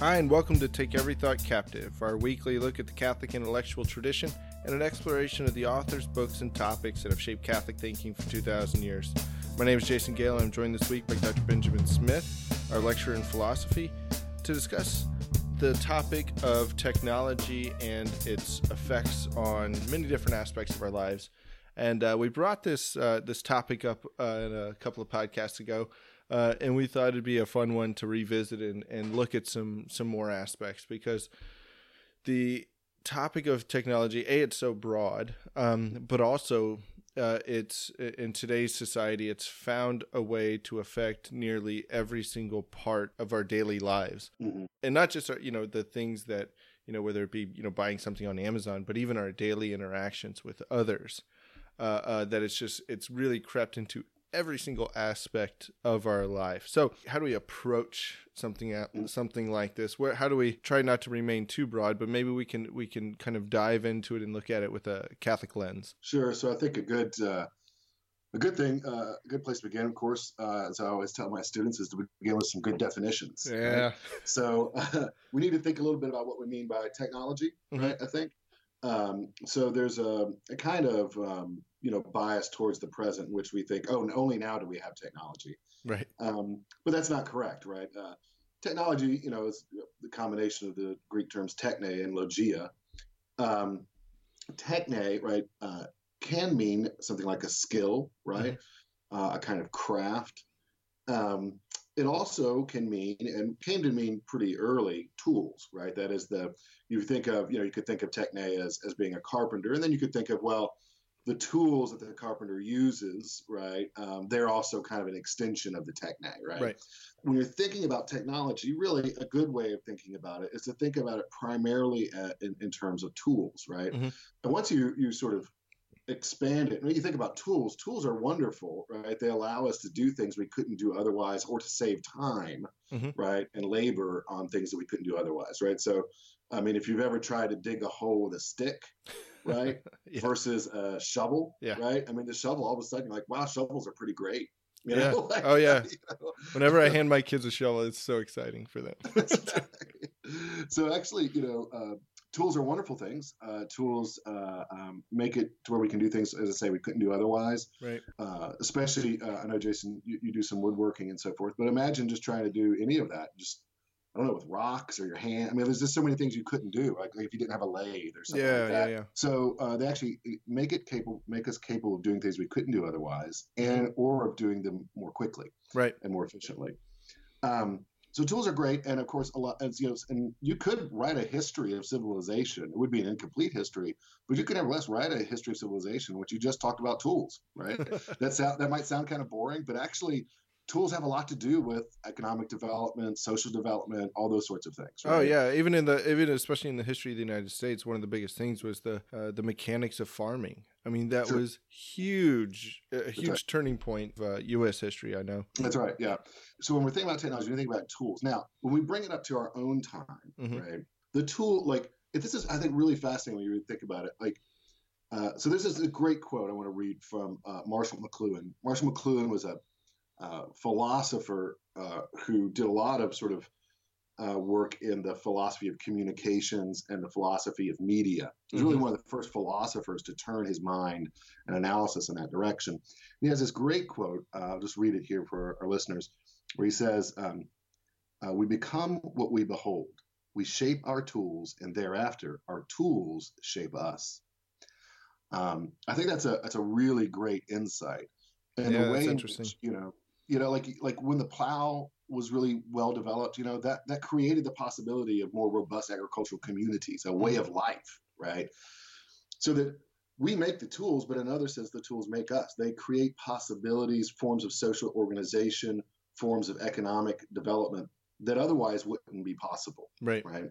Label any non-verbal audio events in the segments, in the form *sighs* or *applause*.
Hi, and welcome to Take Every Thought Captive, our weekly look at the Catholic intellectual tradition and an exploration of the authors, books, and topics that have shaped Catholic thinking for 2,000 years. My name is Jason Gale, and I'm joined this week by Dr. Benjamin Smith, our lecturer in philosophy, to discuss the topic of technology and its effects on many different aspects of our lives. And uh, we brought this uh, this topic up uh, a couple of podcasts ago uh, and we thought it'd be a fun one to revisit and, and look at some some more aspects because the topic of technology a it's so broad um, but also uh, it's in today's society it's found a way to affect nearly every single part of our daily lives mm-hmm. and not just our, you know the things that you know whether it be you know buying something on amazon but even our daily interactions with others uh, uh, that it's just it's really crept into every single aspect of our life. So, how do we approach something something like this? Where how do we try not to remain too broad, but maybe we can we can kind of dive into it and look at it with a Catholic lens? Sure. So, I think a good uh, a good thing, uh, a good place to begin, of course, uh, as I always tell my students, is to begin with some good definitions. Yeah. Right? So, *laughs* we need to think a little bit about what we mean by technology, mm-hmm. right? I think. Um, so there's a, a kind of um, you know bias towards the present, which we think, oh, only now do we have technology, right? Um, but that's not correct, right? Uh, technology, you know, is the combination of the Greek terms techne and logia. Um, techne, right, uh, can mean something like a skill, right, mm-hmm. uh, a kind of craft. Um, it also can mean and came to mean pretty early tools right that is the you think of you know you could think of techne as, as being a carpenter and then you could think of well the tools that the carpenter uses, right, um, they're also kind of an extension of the techne, right? Right. When you're thinking about technology, really a good way of thinking about it is to think about it primarily at, in, in terms of tools, right? Mm-hmm. And once you you sort of expand it, when you think about tools, tools are wonderful, right? They allow us to do things we couldn't do otherwise, or to save time, mm-hmm. right, and labor on things that we couldn't do otherwise, right? So, I mean, if you've ever tried to dig a hole with a stick, *laughs* right? *laughs* yeah. Versus a shovel, yeah. right? I mean, the shovel, all of a sudden, you're like, wow, shovels are pretty great. You yeah. *laughs* Like, oh yeah. You know? Whenever I hand my kids a shovel, it's so exciting for them. so actually, you know, uh, tools are wonderful things. Uh, tools uh, um, make it to where we can do things, as I say, we couldn't do otherwise. Right. Uh, especially, uh, I know Jason, you, you, do some woodworking and so forth, but imagine just trying to do any of that, just I don't know, with rocks or your hand. I mean, there's just so many things you couldn't do, like, if you didn't have a lathe or something yeah, like that. Yeah, yeah. So uh, they actually make it capable, make us capable of doing things we couldn't do otherwise, and or of doing them more quickly, right, and more efficiently. Um, so tools are great, and of course, a lot. As, you know, and you could write a history of civilization. It would be an incomplete history, but you could nevertheless write a history of civilization, which you just talked about tools, right? *laughs* That's that might sound kind of boring, but actually, tools have a lot to do with economic development, social development, all those sorts of things. Oh, right? Oh yeah, even in the even especially in the history of the United States, one of the biggest things was the uh, the mechanics of farming. I mean, that sure. was huge, a huge right. turning point of uh, U.S. history. I know. That's right. Yeah. So when we're thinking about technology, we think about tools. Now, when we bring it up to our own time, mm-hmm. right? The tool, like, if this is, I think, really fascinating when you think about it. Like, uh, so this is a great quote I want to read from uh, Marshall McLuhan. Marshall McLuhan was a uh, philosopher uh, who did a lot of sort of uh, work in the philosophy of communications and the philosophy of media. He was mm-hmm. really one of the first philosophers to turn his mind and analysis in that direction. And he has this great quote. Uh, I'll just read it here for our listeners, where he says, um, uh, "We become what we behold. We shape our tools, and thereafter, our tools shape us." Um, I think that's a that's a really great insight. And yeah, the way that's interesting. Which, you know, you know, like like when the plow was really well developed, you know, that that created the possibility of more robust agricultural communities, a way mm-hmm. of life, right? So that we make the tools, but another says the tools make us. They create possibilities, forms of social organization, forms of economic development that otherwise wouldn't be possible. Right. Right.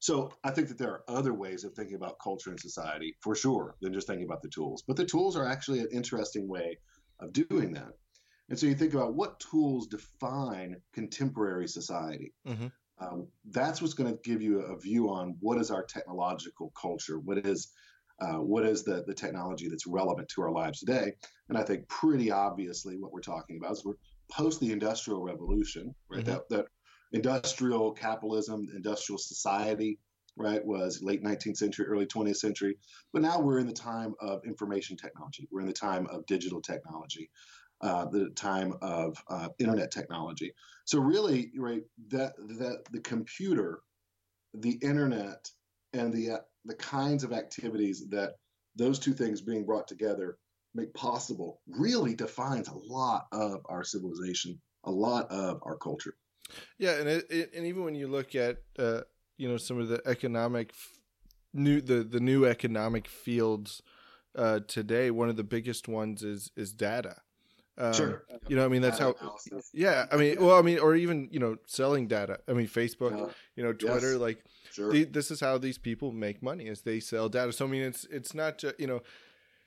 So I think that there are other ways of thinking about culture and society for sure than just thinking about the tools. But the tools are actually an interesting way of doing that. And so you think about what tools define contemporary society. Mm-hmm. Um, that's what's going to give you a view on what is our technological culture, what is uh, what is the the technology that's relevant to our lives today. And I think pretty obviously what we're talking about is we're post the industrial revolution, right? Mm-hmm. That that industrial capitalism, industrial society, right, was late 19th century, early 20th century. But now we're in the time of information technology. We're in the time of digital technology, uh, the time of uh, internet technology. So really, right, that that the computer, the internet, and the uh, the kinds of activities that those two things being brought together make possible really defines a lot of our civilization, a lot of our culture. Yeah, and it, it, and even when you look at uh, you know some of the economic new the the new economic fields uh, today, one of the biggest ones is is data. Um, sure. You know, I mean, that's how. Yeah, I mean, well, I mean, or even you know, selling data. I mean, Facebook, uh, you know, Twitter, yes. like. Sure. The, this is how these people make money is they sell data. So I mean, it's it's not just you know,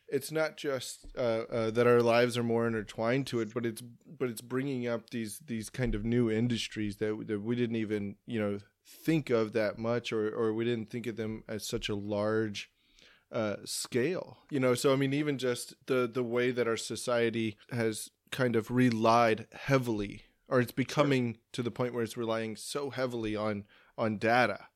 it's not just uh, uh, that our lives are more intertwined to it, but it's but it's bringing up these these kind of new industries that that we didn't even you know think of that much, or or we didn't think of them as such a large uh, scale. You know, so I mean, even just the the way that our society has kind of relied heavily, or it's becoming sure. to the point where it's relying so heavily on on data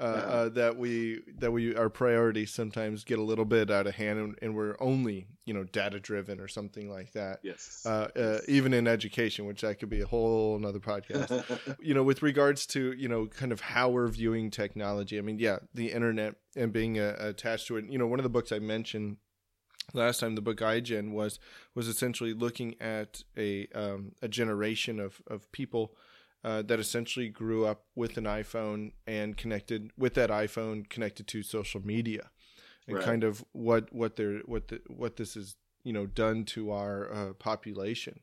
uh, uh, that we that we our priorities sometimes get a little bit out of hand, and, and we're only you know data driven or something like that. Yes. Uh, uh yes. even in education, which that could be a whole another podcast. *laughs* you know, with regards to you know kind of how we're viewing technology. I mean, yeah, the internet and being uh, attached to it. You know, one of the books I mentioned last time the book iGen was was essentially looking at a um, a generation of of people uh, that essentially grew up with an iPhone and connected with that iPhone connected to social media, and right. kind of what what they're what the, what this is you know done to our uh, population.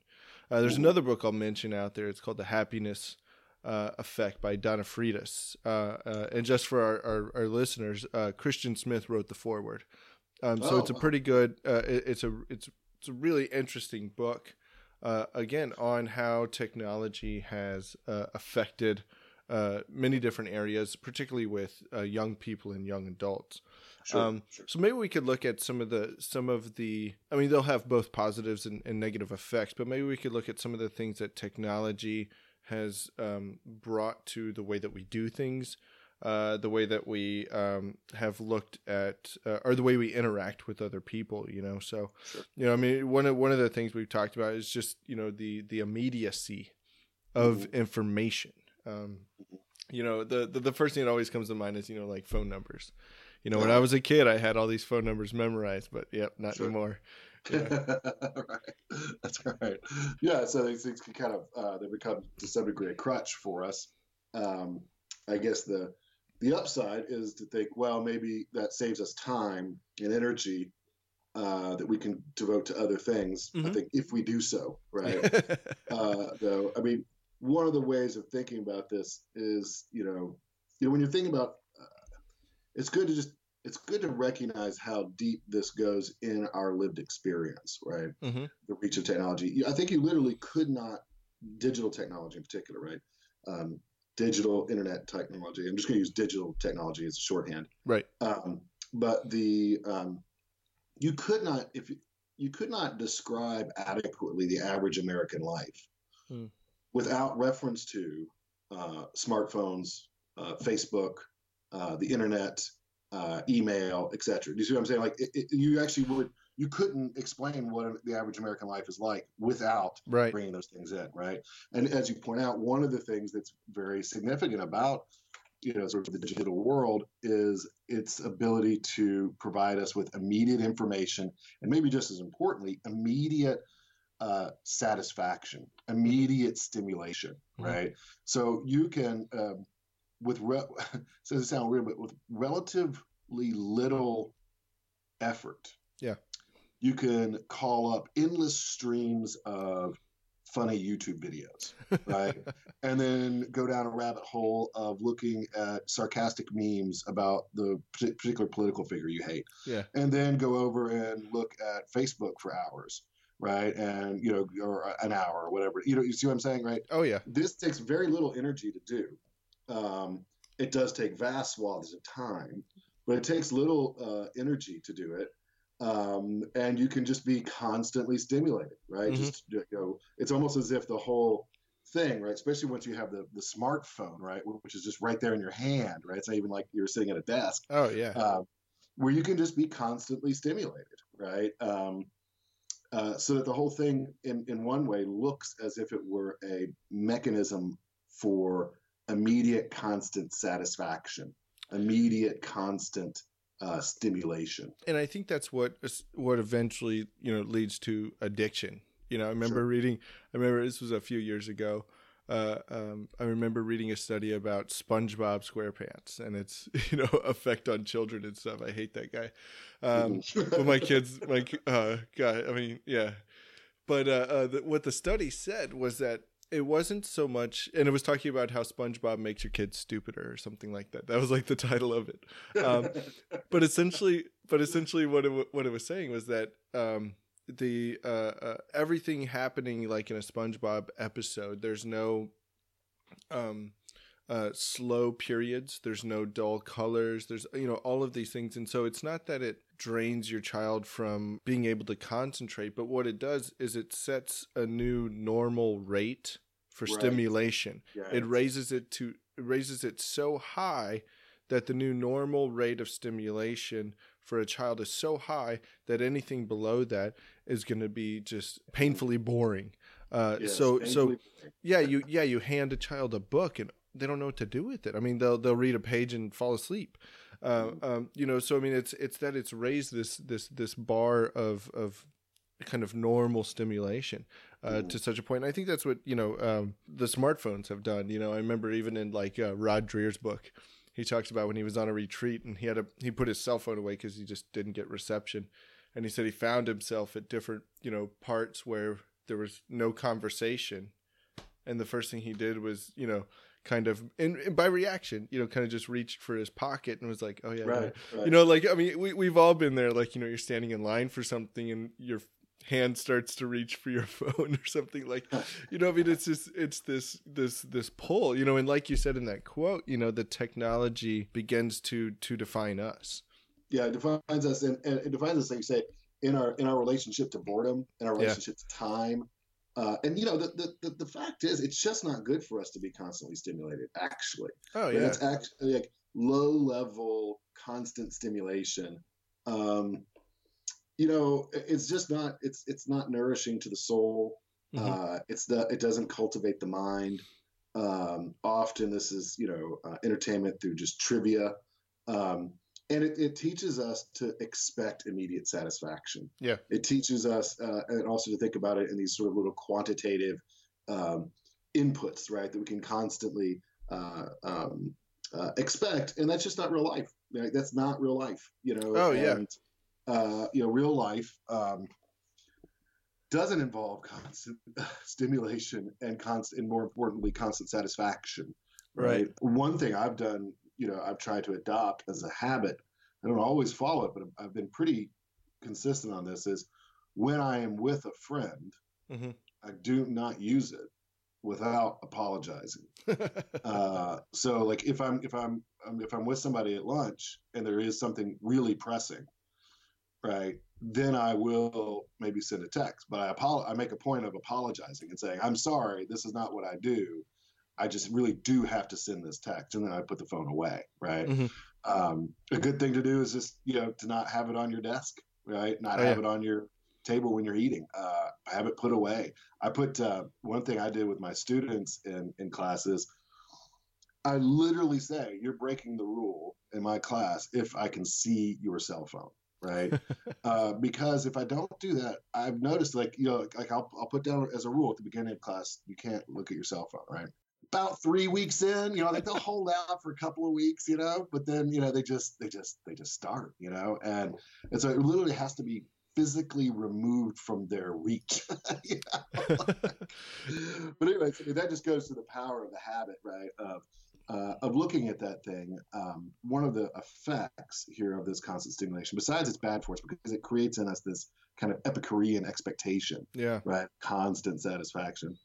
Uh, there's Ooh. another book I'll mention out there. It's called The Happiness uh, Effect by Donna Freitas. Uh, uh, and just for our, our, our listeners, Christian Smith wrote the foreword. Um, so oh. it's a oh. pretty good. It, it's a it's it's a really interesting book uh, again on how technology has uh, affected uh, many different areas, particularly with uh, young people and young adults. Sure, um, sure. So maybe we could look at some of the some of the. I mean, they'll have both positives and, and negative effects, but maybe we could look at some of the things that technology has um, brought to the way that we do things uh, the way that we um, have looked at uh, or the way we interact with other people you know so sure. you know i mean one of one of the things we've talked about is just you know the the immediacy of mm-hmm. information um, you know the, the, the first thing that always comes to mind is you know like phone numbers you know yeah. when i was a kid i had all these phone numbers memorized but yep not sure. anymore *laughs* yeah. right. That's right. Yeah. So these things can kind of uh, they become to some degree a crutch for us. Um, I guess the the upside is to think, well, maybe that saves us time and energy uh, that we can devote to other things. Mm-hmm. I think if we do so, right? *laughs* uh, though, I mean, one of the ways of thinking about this is, you know, you know, when you're thinking about, uh, it's good to just, it's good to recognize how deep this goes in our lived experience, right? Mm-hmm. The reach of technology. I think you literally could not, digital technology in particular, right? Um, digital internet technology. I'm just going to use digital technology as a shorthand. Right. Um, but the um, you could not if you, you could not describe adequately the average American life hmm. without reference to uh, smartphones, uh, Facebook, uh, the internet, uh, email, etc. Do you see what I'm saying? Like it, it, you actually would you couldn't explain what the average American life is like without right. bringing those things in, right? And as you point out, one of the things that's very significant about you know sort of the digital world is its ability to provide us with immediate information and maybe just as importantly immediate uh, satisfaction immediate stimulation mm-hmm. right so you can um, with re- *laughs* so it sound weird but with relatively little effort yeah you can call up endless streams of funny YouTube videos, *laughs* right? and then go down a rabbit hole of looking at sarcastic memes about the particular political figure you hate. Yeah. And then go over and look at Facebook for hours, right? And, you know, or an hour or whatever. You know, you see what I'm saying, right? Oh, yeah. This takes very little energy to do. Um, it does take vast swaths of time, but it takes little uh, energy to do it um, and you can just be constantly stimulated, right? Mm-hmm. Just you know, it's almost as if the whole thing, right? Especially once you have the the smartphone, right, which is just right there in your hand, right? It's not even like you're sitting at a desk. Oh yeah. Um, where you can just be constantly stimulated, right? Um, uh, so that the whole thing, in in one way, looks as if it were a mechanism for immediate, constant satisfaction, immediate, constant uh, stimulation. And I think that's what what eventually you know leads to addiction. You know, I remember sure. reading. I remember this was a few years ago. Uh, um, I remember reading a study about SpongeBob SquarePants and its *laughs* you know effect on children and stuff. I hate that guy, um, *laughs* but my kids, my uh, guy. I mean, yeah. But uh, uh, the, what the study said was that it wasn't so much and it was talking about how spongebob makes your kids stupider or something like that. That was like the title of it. Um, *laughs* but essentially but essentially what it, what it was saying was that um, the uh, uh, everything happening like in a spongebob episode there's no um, uh, slow periods there's no dull colors there's you know all of these things and so it's not that it drains your child from being able to concentrate, but what it does is it sets a new normal rate for right. stimulation. It raises it to it raises it so high that the new normal rate of stimulation for a child is so high that anything below that is going to be just painfully boring. Uh, yes, so so yeah, you yeah you hand a child a book and they don't know what to do with it. I mean, they'll they'll read a page and fall asleep. Uh, um, you know, so I mean, it's it's that it's raised this this this bar of of kind of normal stimulation uh, mm. to such a point. And I think that's what you know um, the smartphones have done. You know, I remember even in like uh, Rod Dreher's book, he talks about when he was on a retreat and he had a he put his cell phone away because he just didn't get reception, and he said he found himself at different you know parts where there was no conversation, and the first thing he did was you know kind of and, and, by reaction you know kind of just reached for his pocket and was like oh yeah right, right. you know like i mean we, we've all been there like you know you're standing in line for something and your hand starts to reach for your *laughs* phone or something like *laughs* you know i mean it's just it's this this this pull you know and like you said in that quote you know the technology begins to to define us yeah it defines us and, and it defines us like you say in our in our relationship to boredom in our relationship yeah. to time uh, and you know the, the the fact is, it's just not good for us to be constantly stimulated. Actually, oh yeah, it's actually like low level, constant stimulation. Um, you know, it's just not it's it's not nourishing to the soul. Mm-hmm. Uh, it's the it doesn't cultivate the mind. Um, often this is you know uh, entertainment through just trivia. Um, and it, it, teaches us to expect immediate satisfaction. Yeah, it teaches us, uh, and also to think about it in these sort of little quantitative um, inputs, right? That we can constantly uh, um, uh, expect, and that's just not real life. Right? That's not real life. You know. Oh and, yeah. Uh, you know, real life um, doesn't involve constant *laughs* stimulation and constant, and more importantly, constant satisfaction. Right. right. One thing I've done you know I've tried to adopt as a habit. I don't always follow it, but I've been pretty consistent on this. Is when I am with a friend, mm-hmm. I do not use it without apologizing. *laughs* uh, so like if I'm if I'm um, if I'm with somebody at lunch and there is something really pressing, right? Then I will maybe send a text, but I apolo- I make a point of apologizing and saying I'm sorry. This is not what I do. I just really do have to send this text, and then I put the phone away. Right. Mm-hmm. Um, a good thing to do is just you know to not have it on your desk, right? Not oh, have yeah. it on your table when you're eating. Uh, have it put away. I put uh, one thing I did with my students in in classes. I literally say you're breaking the rule in my class if I can see your cell phone right? *laughs* uh, because if I don't do that, I've noticed like you know like I'll I'll put down as a rule at the beginning of class you can't look at your cell phone, right? About three weeks in, you know, like they'll hold out for a couple of weeks, you know, but then, you know, they just, they just, they just start, you know, and, and so it literally has to be physically removed from their reach. *laughs* but anyways, I mean, that just goes to the power of the habit, right? Of, uh, of looking at that thing, um, one of the effects here of this constant stimulation, besides it's bad for us because it creates in us this kind of Epicurean expectation, yeah, right, constant satisfaction.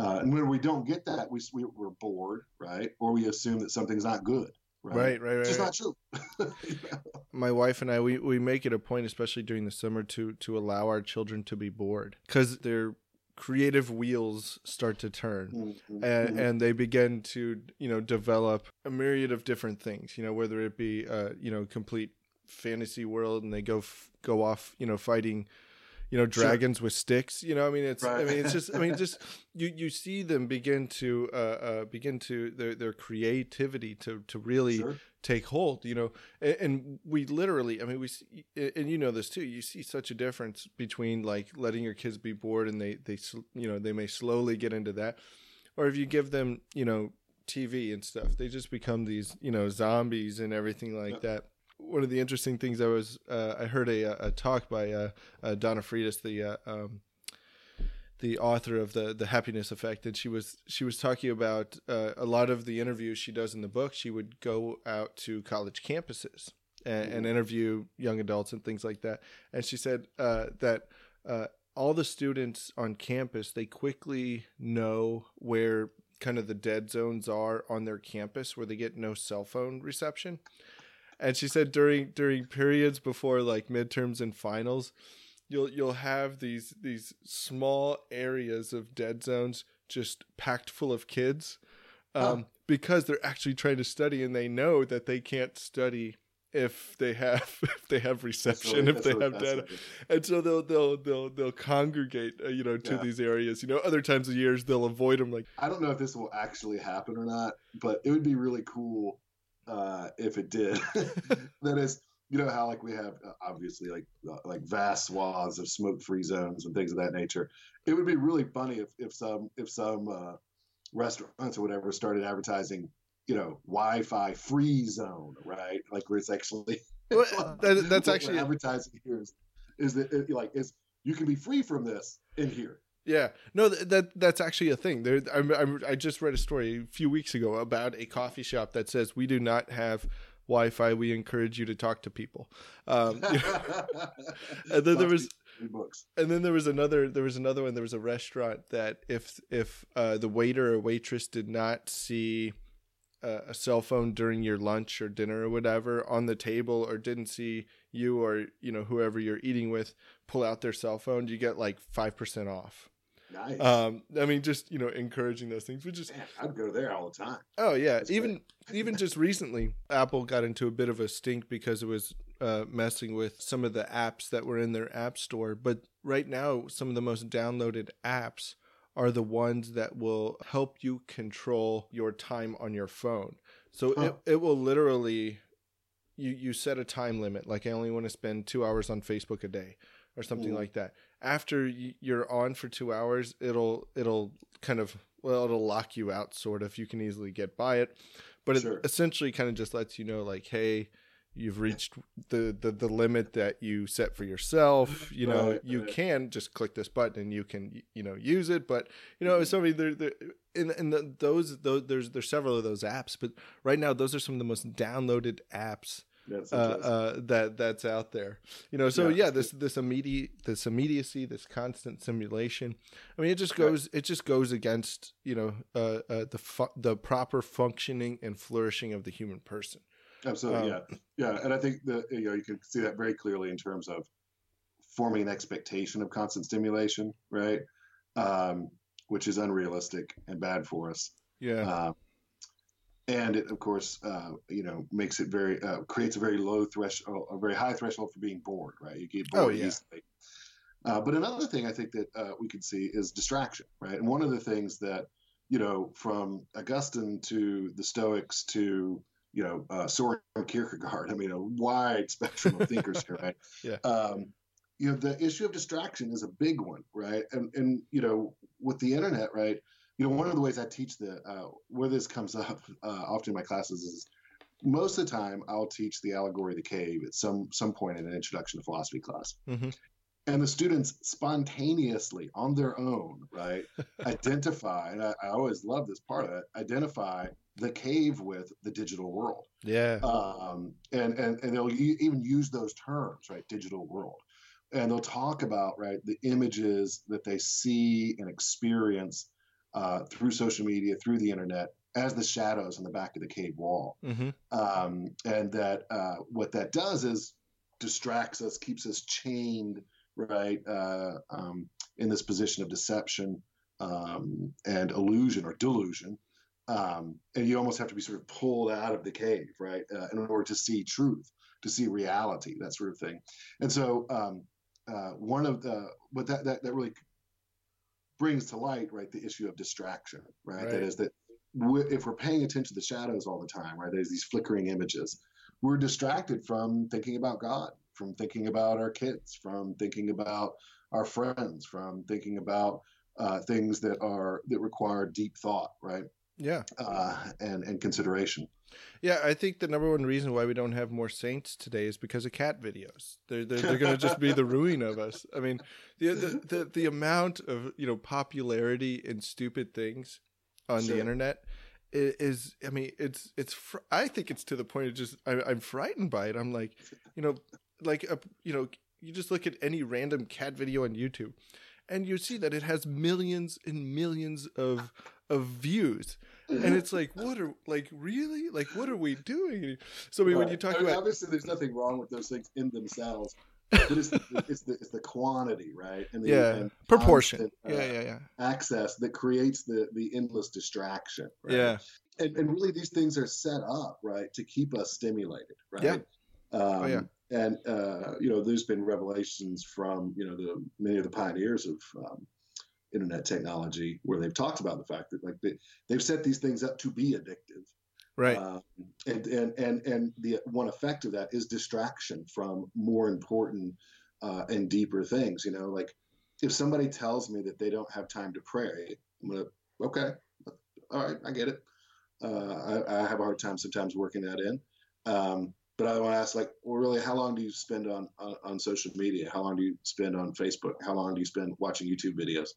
Uh, and when we don't get that, we, we are bored, right? Or we assume that something's not good. Right, right, right. It's right. not true. *laughs* My wife and I, we, we make it a point, especially during the summer, to to allow our children to be bored because they're creative wheels start to turn Mm-hmm. and, and they begin to you know develop a myriad of different things you know whether it be uh you know complete fantasy world and they go f- go off you know fighting you know Sure. dragons with sticks you know i mean it's i mean it's just i mean *laughs* just you you see them begin to uh, uh begin to their their creativity to to really Sure. take hold you know and, and we literally i mean we see, and you know this too you see such a difference between like letting your kids be bored and they they you know they may slowly get into that or if you give them you know tv and stuff they just become these you know zombies and everything like that one of the interesting things i was uh, i heard a, a talk by uh, uh, donna Freitas the uh, um, the author of the the happiness effect and she was she was talking about uh, a lot of the interviews she does in the book she would go out to college campuses and, and interview young adults and things like that. And she said uh, that uh, all the students on campus they quickly know where kind of the dead zones are on their campus where they get no cell phone reception and she said during during periods before like midterms and finals you'll you'll have these these small areas of dead zones just packed full of kids um, Huh. because they're actually trying to study and they know that they can't study if they have *laughs* if they have reception really- if they really have data and so they'll they'll they'll they'll congregate uh, you know to Yeah. these areas you know other times of years they'll avoid them like I don't know if this will actually happen or not, but it would be really cool uh, if it did. *laughs* *laughs* that is, you know how like we have uh, obviously like uh, like vast swaths of smoke-free zones and things of that nature. It would be really funny if if some if some uh, restaurants or whatever started advertising, you know, Wi-Fi free zone, right? Like where it's actually *laughs* Well, that- that's actually advertising here is is that it, like is you can be free from this in here. Yeah, no, th- that that's actually a thing. There, I'm, I'm, I just read a story a few weeks ago about a coffee shop that says we do not have Wi-Fi. We encourage you to talk to people. Um, *laughs* and then there was, books. and then there was another, there was another one. There was a restaurant that if if uh, the waiter or waitress did not see uh, a cell phone during your lunch or dinner or whatever on the table, or didn't see you or you know whoever you're eating with pull out their cell phone, you get like five percent off. Nice. Um, I mean, just you know, encouraging those things, which is Man, I'd go there all the time. oh yeah, That's even *laughs* even just recently, Apple got into a bit of a stink because it was uh, messing with some of the apps that were in their app store. But right now, some of the most downloaded apps are the ones that will help you control your time on your phone. So Huh. it, it will literally you you set a time limit like I only want to spend 2 hours on Facebook a day or something Mm. like that. After you're on for 2 hours, it'll it'll kind of well it'll lock you out sort of. You can easily get by it. But Sure. it essentially kind of just lets you know like hey, you've reached the, the the limit that you set for yourself you know Right, you right. can just click this button and you can you know use it but you know so I mean there there in in the, those those there's there's several of those apps but right now those are some of the most downloaded apps That's uh, uh, that that's out there. You know, so Yeah. yeah, this this immediate this immediacy, this constant simulation. I mean, it just Right. goes it just goes against you know uh, uh, the fu- the proper functioning and flourishing of the human person. Absolutely, um, yeah, yeah, and I think that you know you can see that very clearly in terms of forming an expectation of constant stimulation, right? Um, which is unrealistic and bad for us. Yeah, Um, and it, of course, uh, you know, makes it very uh, creates a very low threshold, a very high threshold for being bored, right? You get Oh, bored yeah. easily. Uh, but another thing I think that uh, we can see is distraction, right? And one of the things that you know, from Augustine to the Stoics to you know uh, Soren Kierkegaard, I mean, a wide *laughs* spectrum of thinkers here, right? *laughs* Yeah. Um, you know, the issue of distraction is a big one, right? And and you know, with the internet, right? You know, one of the ways I teach the uh, where this comes up uh, often in my classes is most of the time I'll teach the allegory of the cave at some some point in an introduction to philosophy class, Mhm. and the students spontaneously on their own, right, *laughs* identify, and I, I always love this part of it, identify the cave with the digital world yeah, um, and, and and they'll even use those terms, right? Digital world, and they'll talk about right the images that they see and experience uh, through social media, through the internet, as the shadows on the back of the cave wall, hmm um, and that uh, what that does is distracts us, keeps us chained, right, uh, um, in this position of deception um, and illusion or delusion. Um, and you almost have to be sort of pulled out of the cave, right, uh, in order to see truth, to see reality, that sort of thing. And so, um, uh, one of the, but that, that, that really brings to light, right, the issue of distraction, right? right. That is that if we're paying attention to the shadows all the time, right, there's these flickering images, we're distracted from thinking about God, from thinking about our kids, from thinking about our friends, from thinking about uh, things that are that require deep thought, right? Yeah, uh, and and consideration. Yeah, I think the number one reason why we don't have more saints today is because of cat videos. They're they're, they're going to just be the *laughs* ruin of us. I mean, the, the, the the amount of you know popularity in stupid things on sure. the internet is I mean it's it's fr- I think it's to the point of just I, I'm frightened by it. I'm like, you know, like a, you know, you just look at any random cat video on YouTube, and you see that it has millions and millions of of views and *laughs* it's like what are like really like what are we doing so I mean, right. when you talk I mean, about obviously there's nothing wrong with those things in themselves but it's the, *laughs* it's the, it's the quantity right and the yeah and proportion uh, yeah yeah yeah access that creates the the endless distraction right? yeah and, and really these things are set up right to keep us stimulated right yeah. Um, oh, yeah. and uh, you know there's been revelations from you know the many of the pioneers of um, internet technology where they've talked about the fact that like they, they've set these things up to be addictive. Right. Um, and, and and and the one effect of that is distraction from more important uh, and deeper things you know like if somebody tells me that they don't have time to pray i'm gonna okay all right i get it. Uh, I, I, have a hard time sometimes working that in. Um, but I want to ask, like, well, really, how long do you spend on, on, on social media? How long do you spend on Facebook? How long do you spend watching YouTube videos?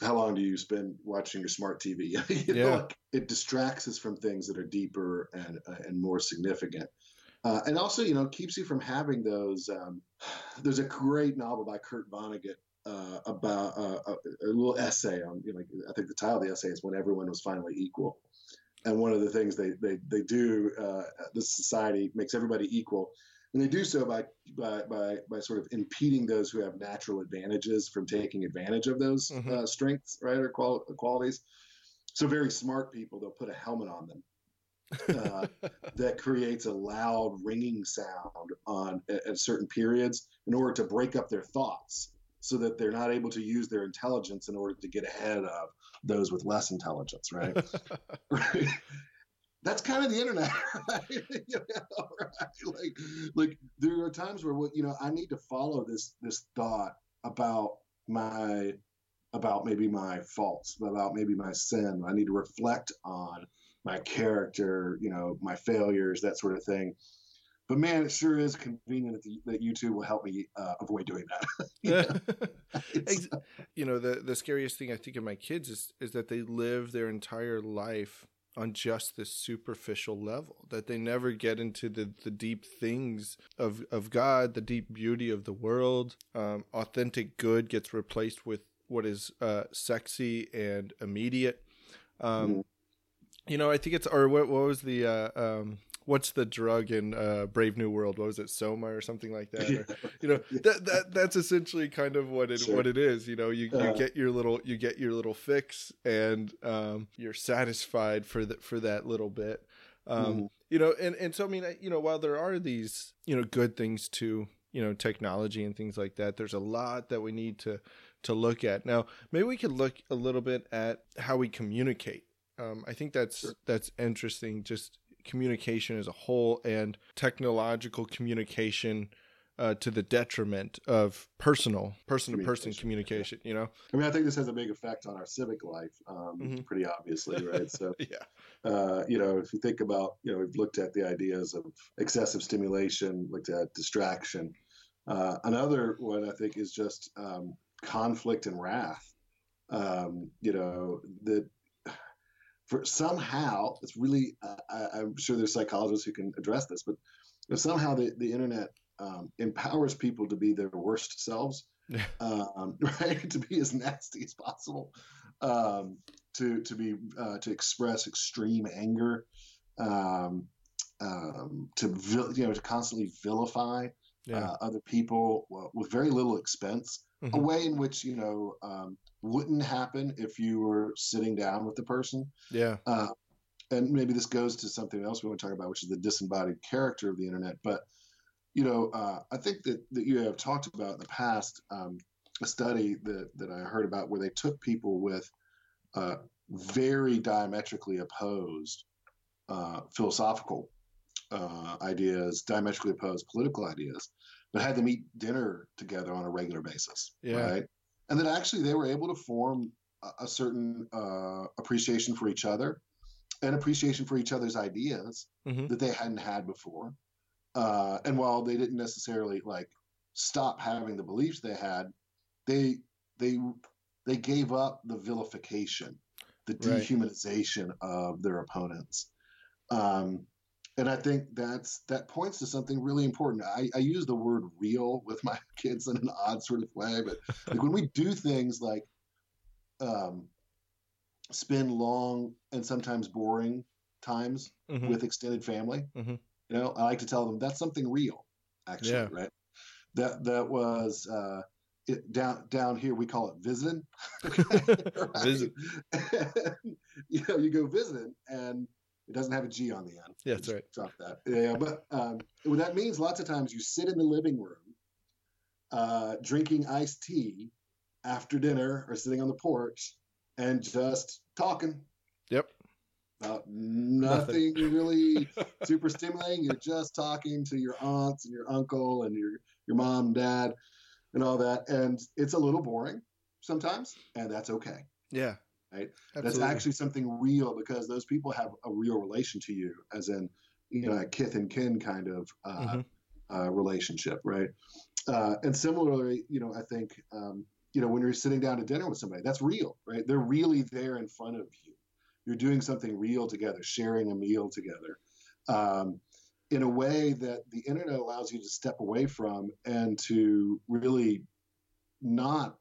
How long do you spend watching your smart TV? *laughs* you yeah. Know, like, it distracts us from things that are deeper and uh, and more significant. Uh, and also, you know, keeps you from having those. Um, *sighs* there's a great novel by Kurt Vonnegut uh, about uh, a, a, little essay on, you know, like, I think the title of the essay is "When Everyone Was Finally Equal," and one of the things they they they do uh, this society makes everybody equal and they do so by, by by by sort of impeding those who have natural advantages from taking advantage of those mm-hmm. uh, strengths right or qual- qualities so very smart people they'll put a helmet on them uh, *laughs* that creates a loud ringing sound on at, at certain periods in order to break up their thoughts so that they're not able to use their intelligence in order to get ahead of those with less intelligence, right? right? *laughs* *laughs* That's kind of the internet, *laughs* right? you know, right? Like, like there are times where what you know I need to follow this this thought about my about maybe my faults, about maybe my sin. I need to reflect on my character, you know, my failures, that sort of thing but man, it sure is convenient that, that YouTube will help me uh, avoid doing that. *laughs* you, know? *laughs* *laughs* you know, the the scariest thing I think of my kids is is that they live their entire life on just this superficial level that they never get into the, the deep things of, of god the deep beauty of the world um, authentic good gets replaced with what is uh, sexy and immediate um, mm. you know i think it's or what, what was the uh, um, what's the drug in uh, Brave New World? What was it, Soma or something like that? Or, you know, that that that's essentially kind of what it sure. what it is. You know, you, you uh, get your little you get your little fix, and um, you're satisfied for that for that little bit. Um, mm. You know, and and so I mean, you know, while there are these you know good things to you know technology and things like that, there's a lot that we need to to look at. Now, maybe we could look a little bit at how we communicate. Um, I think that's sure. that's interesting. Just communication as a whole and technological communication uh, to the detriment of personal person to person communication you know? I mean i think this has a big effect on our civic life um, mm-hmm. pretty obviously right? So *laughs* yeah. uh, you know if you think about you know we've looked at the ideas of excessive stimulation looked at distraction. Uh, another one i think is just um, conflict and wrath. Um, you know that for somehow it's really uh, I, am sure there's psychologists who can address this, but somehow the, the internet um, empowers people to be their worst selves, um, *laughs* right? to be as nasty as possible, um, to to be uh, to express extreme anger, um, um, to vil- you know to constantly vilify yeah. uh, other people well, with very little expense. Mm-hmm. A way in which you know um, wouldn't happen if you were sitting down with the person. Yeah. Uh, and maybe this goes to something else we want to talk about, which is the disembodied character of the internet. But you know, uh, I think that, that you have talked about in the past um, a study that, that I heard about where they took people with uh, very diametrically opposed uh, philosophical uh, ideas, diametrically opposed political ideas, but had them eat dinner together on a regular basis. Yeah. Right. And that actually they were able to form a, a certain uh, appreciation for each other and appreciation for each other's ideas mm-hmm. that they hadn't had before. Uh, and while they didn't necessarily like stop having the beliefs they had, they they they gave up the vilification, the dehumanization right. of their opponents. Um, and I think that's that points to something really important. I, I, use the word real with my *laughs* kids in an odd sort of way, but like when we do things like um, spend long and sometimes boring times mm-hmm. with extended family, mm-hmm. you know, I like to tell them that's something real, actually, yeah. right? That that was uh, it, down down here we call it visiting. *laughs* *laughs* Visit. you know, you go visiting and it doesn't have a G on the end. Yeah, that's right. Drop that. Yeah, but um, what that means, lots of times you sit in the living room, uh, drinking iced tea after dinner, or sitting on the porch, and just talking. Yep. About nothing, nothing. really *laughs* super stimulating. You're just talking to your aunts and your uncle and your your mom, dad, and all that, and it's a little boring sometimes, and that's okay. Yeah right? Absolutely. That's actually something real because those people have a real relation to you, as in, you know, a kith and kin kind of uh, mm-hmm. uh, relationship, right? Uh, and similarly, you know, I think, um, you know, when you're sitting down to dinner with somebody, that's real, right? They're really there in front of you. You're doing something real together, sharing a meal together. Um, in a way that the internet allows you to step away from and to really not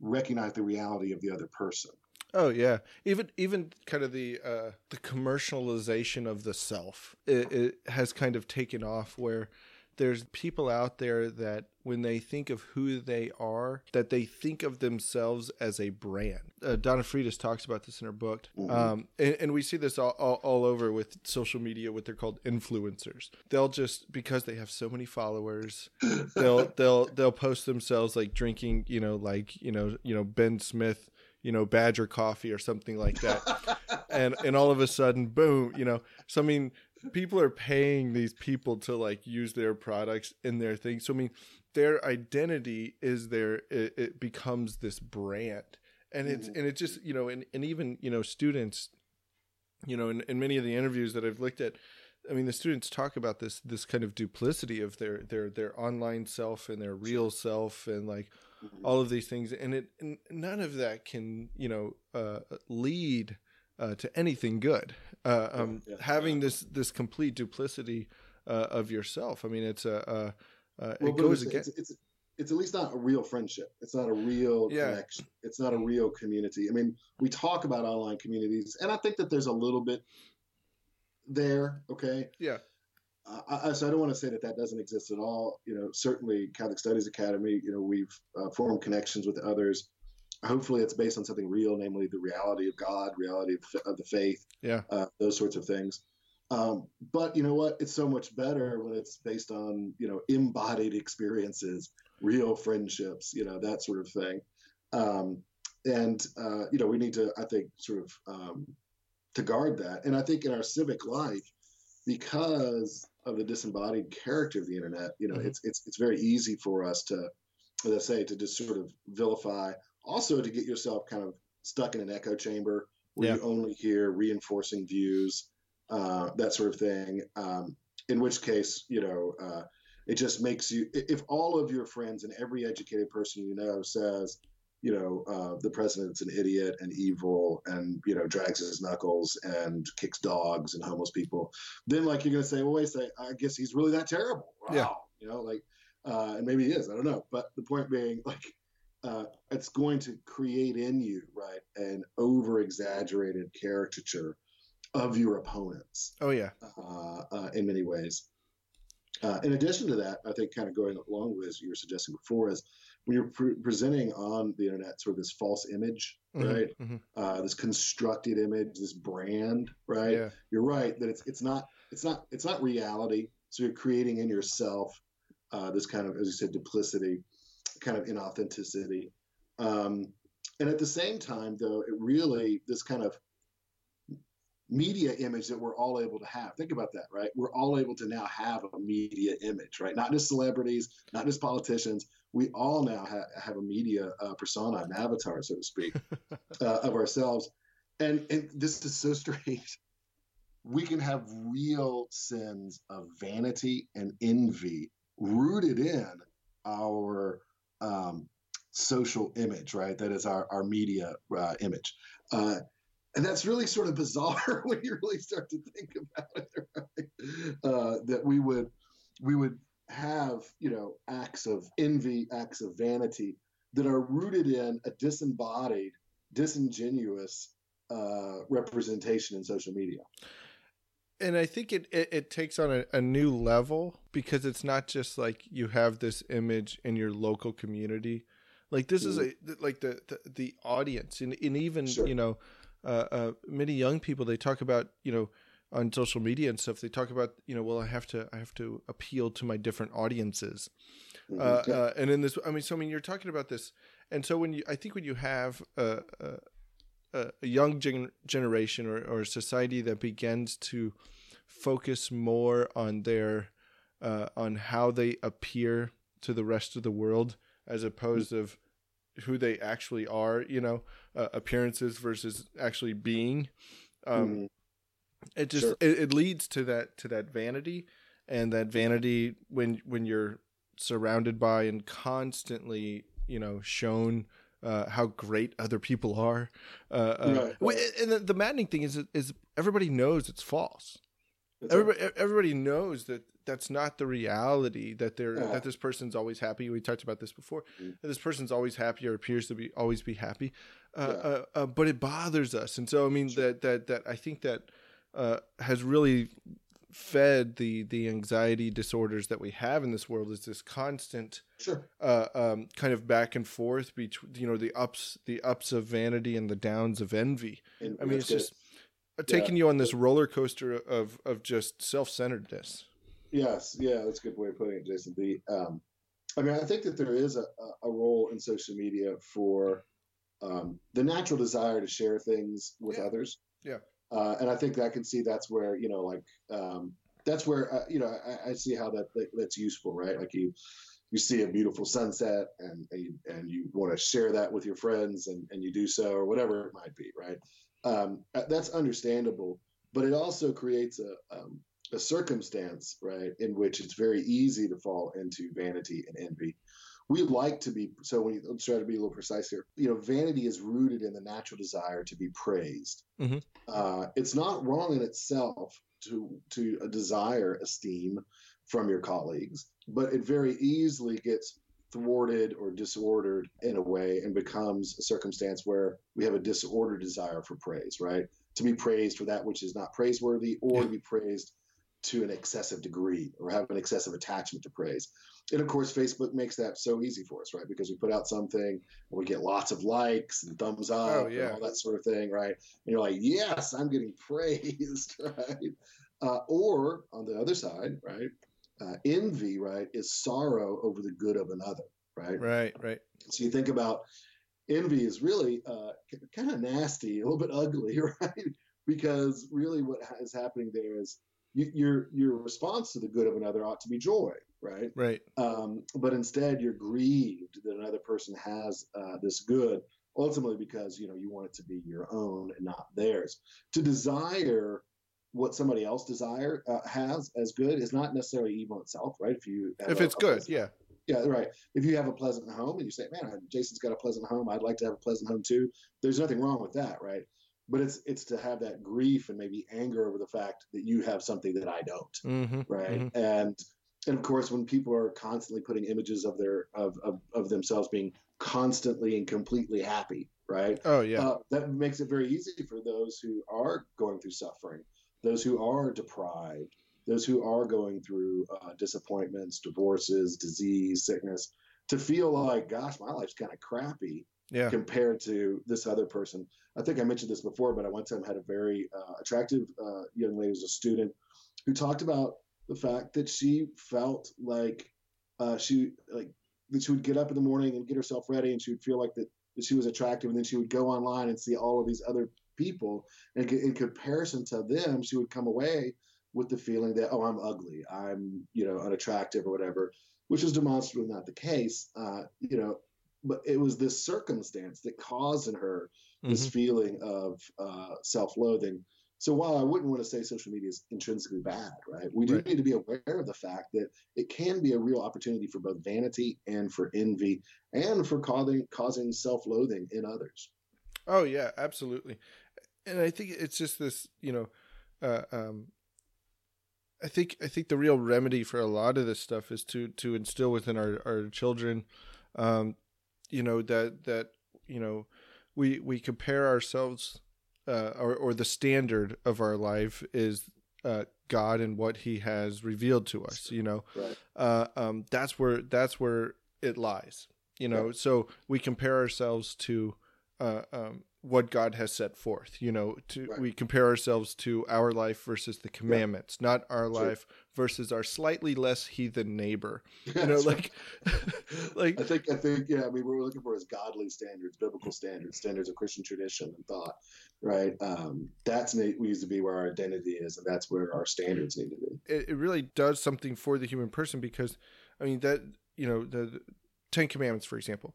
recognize the reality of the other person. Oh yeah, even even kind of the uh, the commercialization of the self it, it, has kind of taken off where there's people out there that when they think of who they are, that they think of themselves as a brand. Uh, Donna Freitas talks about this in her book, mm-hmm. um, and, and, we see this all, all, all over with social media. What they're called influencers. They'll just because they have so many followers, *laughs* they'll they'll they'll post themselves like drinking, you know, like you know, you know Ben Smith you know badger coffee or something like that *laughs* and and all of a sudden boom you know so i mean people are paying these people to like use their products in their thing. So I mean, their identity is their it, it becomes this brand, and it's mm-hmm. and it just you know and and even you know students, you know, in, in many of the interviews that I've looked at. I mean, the students talk about this this kind of duplicity of their their their online self and their real self, and like mm-hmm. all of these things, and it and none of that can you know uh, lead uh, to anything good. Uh, um, yeah, having yeah. this this complete duplicity uh, of yourself. I mean, it's a, well, it goes it's, It's, it's, it's, at least not a real friendship. It's not a real connection. It's not a real community. I mean, we talk about online communities, and I think that there's a little bit there. Okay. Yeah. I, so I don't want to say that that doesn't exist at all. You know, certainly Catholic Studies Academy. You know, we've uh, formed connections with others hopefully it's based on something real, namely the reality of God, reality of, of the faith, yeah, uh, those sorts of things. Um, but you know what? It's so much better when it's based on you know embodied experiences, real friendships, you know that sort of thing. Um, and uh, you know we need to, I think, sort of um, to guard that. And I think in our civic life, because of the disembodied character of the internet, you know, mm-hmm. it's it's it's very easy for us to, as I say, to just sort of vilify also to get yourself kind of stuck in an echo chamber where yeah. you only hear reinforcing views, uh, that sort of thing. Um, in which case, you know, uh, it just makes you. If all of your friends and every educated person you know says, you know, uh, the president's an idiot and evil and, you know, drags his knuckles and kicks dogs and homeless people, then like you're going to say, well, wait a second, I guess he's really that terrible. Wow. Yeah. You know, like, uh, and maybe he is, I don't know. But the point being, *laughs* like, uh, it's going to create in you right an over exaggerated caricature of your opponents oh yeah uh, uh, in many ways Uh, in addition to that, I think kind of going along with as you were suggesting before is when you're pre- presenting on the internet sort of this false image, mm-hmm, right? Mm-hmm. Uh, this constructed image, this brand, right? Yeah. You're right that it's it's not it's not it's not reality. So you're creating in yourself uh, this kind of, as you said, duplicity, kind of inauthenticity. Um, and at the same time, though, it really this kind of media image that we're all able to have. Think about that, right? We're all able to now have a media image, right? Not just celebrities, not just politicians. We all now ha- have a media uh, persona, an avatar, so to speak, *laughs* uh, of ourselves. And, and this is so strange. We can have real sins of vanity and envy rooted in our um, social image, right? That is our, our media uh, image. Uh, and that's really sort of bizarre *laughs* when you really start to think about it right? uh, that we would we would have you know acts of envy acts of vanity that are rooted in a disembodied disingenuous uh, representation in social media and i think it, it, it takes on a, a, new level because it's not just like you have this image in your local community like this mm-hmm. is a like the, the, the audience and, and even sure. you know uh, uh, many young people they talk about you know on social media and stuff they talk about you know well I have to I have to appeal to my different audiences, mm-hmm. uh, uh and in this I mean so I mean you're talking about this and so when you I think when you have a, a, a young gen- generation or, or a society that begins to focus more on their uh, on how they appear to the rest of the world as opposed mm-hmm. of who they actually are, you know, uh, appearances versus actually being. Um, mm It just sure. it, it leads to that to that vanity, and that vanity when when you're surrounded by and constantly, you know, shown uh, how great other people are. Uh, uh, right, And the, the, maddening thing is, is everybody knows it's false. everybody, right. everybody knows that that's not the reality that they're yeah. that this person's always happy. We talked about this before. Mm-hmm. This person's always happy or appears to be always be happy, uh, yeah. uh, uh, but it bothers us. And so I mean sure. that that that I think that uh, has really fed the the anxiety disorders that we have in this world is this constant sure. uh, um, kind of back and forth between you know the ups the ups of vanity and the downs of envy. And I mean, it's just taking yeah. you on this roller coaster of of just self centeredness. Yes, yeah, that's a good way of putting it, Jason. The, um, I mean, I think that there is a, a role in social media for um, the natural desire to share things with yeah. others. Yeah. Uh, and I think that I can see that's where you know, like, um, that's where uh, you know I, I, see how that, that, that's useful, right? Like you you see a beautiful sunset and and you, you want to share that with your friends and and you do so or whatever it might be, right? Um, uh, that's understandable, but it also creates a um, a circumstance, right, in which it's very easy to fall into vanity and envy. We like to be so. When you let's try to be a little precise here, you know, vanity is rooted in the natural desire to be praised. Mm-hmm. Uh, it's not wrong in itself to to desire esteem from your colleagues, but it very easily gets thwarted or disordered in a way and becomes a circumstance where we have a disordered desire for praise, right? To be praised for that which is not praiseworthy or yeah. to be praised to an excessive degree or have an excessive attachment to praise. And of course, Facebook makes that so easy for us, right? Because we put out something and we get lots of likes and thumbs up oh, yeah. and all that sort of thing, right? And you're like, yes, I'm getting *laughs* praised, *laughs* right? Uh, or on the other side, right? Uh, envy, right, is sorrow over the good of another, right? Right, right. So you think about envy is really uh, kind of nasty, a little bit ugly, *laughs* right? Because really what is happening there is you, your your response to the good of another ought to be joy, right? Right. Um, but instead, you're grieved that another person has uh, this good, ultimately because you know you want it to be your own and not theirs. To desire what somebody else desire uh, has as good is not necessarily evil itself, right? If you if a, it's a good, yeah. Yeah, right. If you have a pleasant home and you say, "Man, Jason's got a pleasant home. I'd like to have a pleasant home too." There's nothing wrong with that, right? But it's it's to have that grief and maybe anger over the fact that you have something that I don't, mm-hmm, right? Mm-hmm. And and of course, when people are constantly putting images of their of, of, of themselves being constantly and completely happy, right? Oh yeah, uh, that makes it very easy for those who are going through suffering, those who are deprived, those who are going through uh, disappointments, divorces, disease, sickness, to feel like, gosh, my life's kind of crappy yeah. compared to this other person. I think I mentioned this before, but I one time had a very uh, attractive uh, young lady as a student who talked about the fact that she felt like uh, she like that she would get up in the morning and get herself ready, and she would feel like that, that she was attractive, and then she would go online and see all of these other people, and in comparison to them, she would come away with the feeling that oh, I'm ugly, I'm you know unattractive or whatever, which is demonstrably not the case. Uh, you know, but it was this circumstance that caused in her this mm-hmm. feeling of uh, self-loathing. So while I wouldn't want to say social media is intrinsically bad, right? We do right. need to be aware of the fact that it can be a real opportunity for both vanity and for envy and for causing causing self-loathing in others. Oh yeah, absolutely. And I think it's just this, you know, uh, um, I think I think the real remedy for a lot of this stuff is to to instill within our our children um, you know that that you know we we compare ourselves uh, or or the standard of our life is uh, God and what He has revealed to us. You know, right. uh, um, that's where that's where it lies. You know, right. so we compare ourselves to uh, um, what God has set forth. You know, to right. we compare ourselves to our life versus the commandments, yeah. not our life versus our slightly less heathen neighbor. *laughs* You know, like, *laughs* like I think I think yeah. I mean, what we're looking for is godly standards, biblical standards, standards of Christian tradition and thought. Right. Um, that's needs to be where our identity is, and that's where our standards need to be. It, it really does something for the human person because, I mean, that you know the Ten Commandments, for example,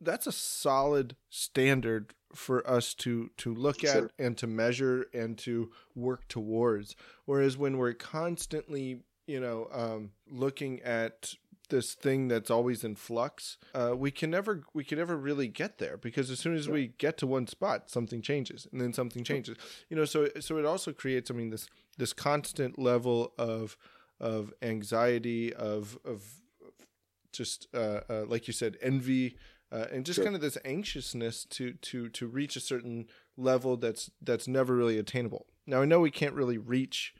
that's a solid standard for us to to look sure. at and to measure and to work towards. Whereas when we're constantly, you know, um, looking at this thing that's always in flux, uh, we can never we can never really get there because as soon as we get to one spot, something changes and then something changes. You know, so so it also creates, I mean, this this constant level of of anxiety of of just uh, uh, like you said, envy, uh, and just sure. kind of this anxiousness to to to reach a certain level that's that's never really attainable. Now I know we can't really reach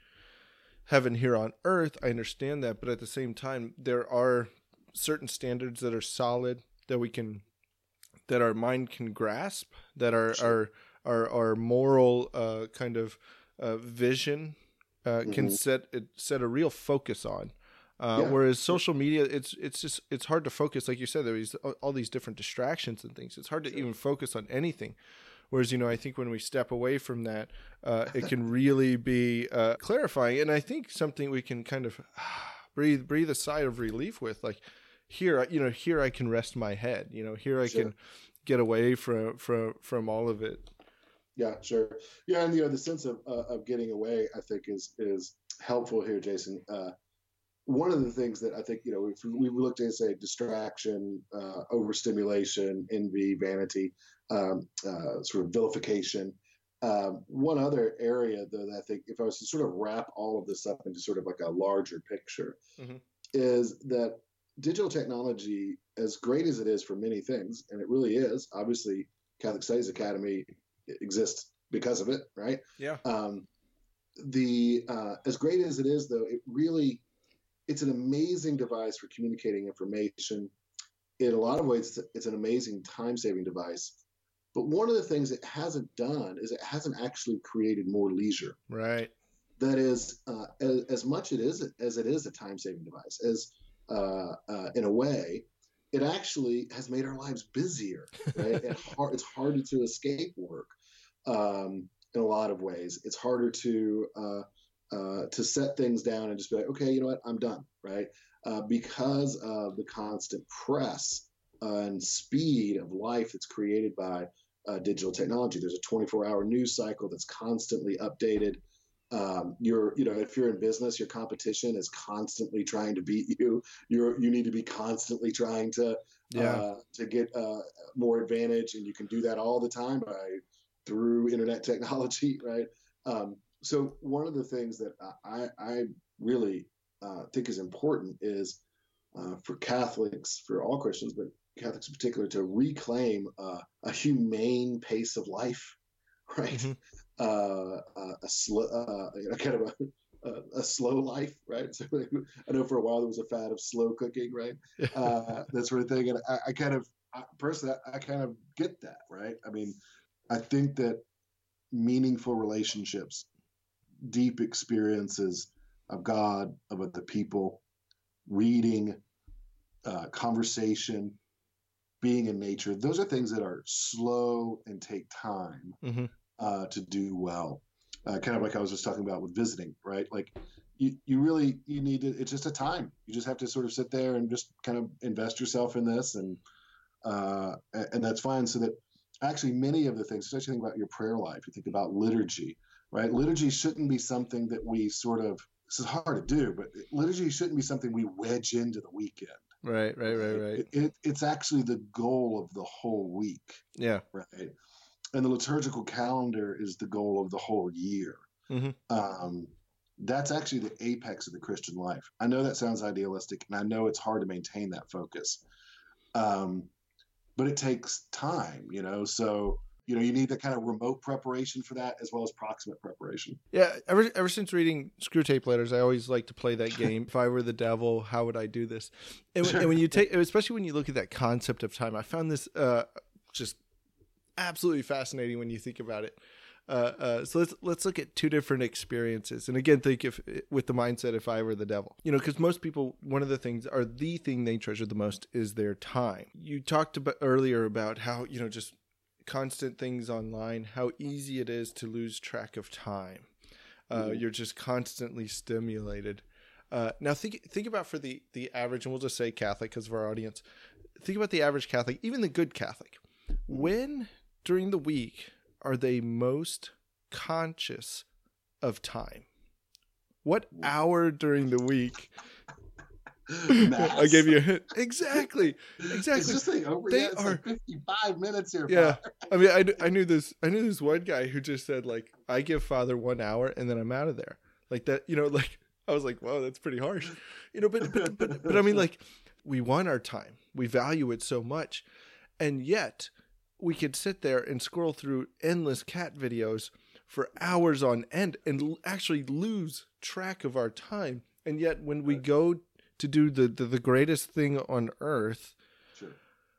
heaven here on earth. I understand that, but at the same time, there are certain standards that are solid that we can that our mind can grasp, that our sure. our, our our moral uh, kind of uh, vision uh, mm-hmm. can set it, set a real focus on. Uh, yeah. Whereas social media, it's it's just it's hard to focus. Like you said, there's all these different distractions and things. It's hard to sure. even focus on anything. Whereas you know, I think when we step away from that, uh, it can *laughs* really be uh, clarifying. And I think something we can kind of *sighs* breathe breathe a sigh of relief with, like here, you know, here I can rest my head. You know, here I sure. can get away from from from all of it. Yeah, sure. Yeah, and you know, the sense of uh, of getting away, I think, is is helpful here, Jason. Uh, one of the things that I think you know if we looked at say distraction, uh, overstimulation, envy, vanity, um, uh, sort of vilification. Um, one other area though that I think if I was to sort of wrap all of this up into sort of like a larger picture, mm-hmm. is that digital technology, as great as it is for many things, and it really is, obviously Catholic Studies Academy exists because of it, right? Yeah. Um, the uh, as great as it is, though, it really it's an amazing device for communicating information. In a lot of ways, it's an amazing time saving device. But one of the things it hasn't done is it hasn't actually created more leisure. Right. That is, uh, as, as, much it is as it is a time saving device, as uh, uh, in a way, it actually has made our lives busier. Right. *laughs* it hard, it's harder to escape work um, in a lot of ways. It's harder to uh, to set things down and just be like, okay, you know what, I'm done, right? Uh, because of the constant press and speed of life that's created by uh, digital technology. There's a 24-hour news cycle that's constantly updated. Um, you're, you know, if you're in business, your competition is constantly trying to beat you. You're, you need to be constantly trying to, yeah. Uh, to get uh, more advantage, and you can do that all the time by through internet technology, *laughs* right? Um, so one of the things that I, I really uh, think is important is uh, for Catholics, for all Christians, but Catholics in particular, to reclaim uh, a humane pace of life, *laughs* right? Mm-hmm. uh, a slow, uh, you know, kind of a, a, a, slow life, right? So *laughs* I know for a while there was a fad of slow cooking, right? Uh, that sort of thing. And I, I kind of, I, personally, I, I kind of get that, right? I mean, I think that meaningful relationships, deep experiences of God, of the people, reading, uh, conversation, being in nature, those are things that are slow and take time mm-hmm. uh, to do well. Uh, kind of like I was just talking about with visiting, right? Like you, you really you need to. It's just a time. You just have to sort of sit there and just kind of invest yourself in this, and uh, and that's fine. So that actually many of the things, especially think about your prayer life, you think about liturgy, right? Liturgy shouldn't be something that we sort of. This is hard to do, but liturgy shouldn't be something we wedge into the weekend Right, right, right, right. It, it, it's actually the goal of the whole week. Yeah. Right. And the liturgical calendar is the goal of the whole year. Mm-hmm. Um, that's actually the apex of the Christian life. I know that sounds idealistic, and I know it's hard to maintain that focus. Um, but it takes time, you know. So you know you need the kind of remote preparation for that as well as proximate preparation. Yeah ever ever since reading Screwtape Letters i always like to play that *laughs* game if i were the devil how would i do this? And, sure. and, when you take especially when you look at that concept of time i found this uh, just absolutely fascinating when you think about it. Uh, uh, so let's let's look at two different experiences, and again, think if with the mindset if I were the devil, you know, because most people, one of the things, or the thing they treasure the most is their time. You talked about earlier about how you know just constant things online, how easy it is to lose track of time. Uh, mm-hmm. You're just constantly stimulated. Uh, now think think about for the the average, and we'll just say Catholic because of our audience. Think about the average Catholic, even the good Catholic. When during the week are they most conscious of time? What hour during the week *laughs* I gave you a hint. Exactly. Exactly. Like over. They yeah, are like fifty-five minutes here. Yeah. I mean, I, I knew this. I knew this one guy who just said like, "I give Father one hour and then I'm out of there." Like that. You know, *laughs* like I was like, "Wow, that's pretty harsh." You know, but but but, but I mean, like, we want our time. We value it so much, and yet we could sit there and scroll through endless cat videos for hours on end and actually lose track of our time. And yet, when we go to do the, the, the greatest thing on earth, sure.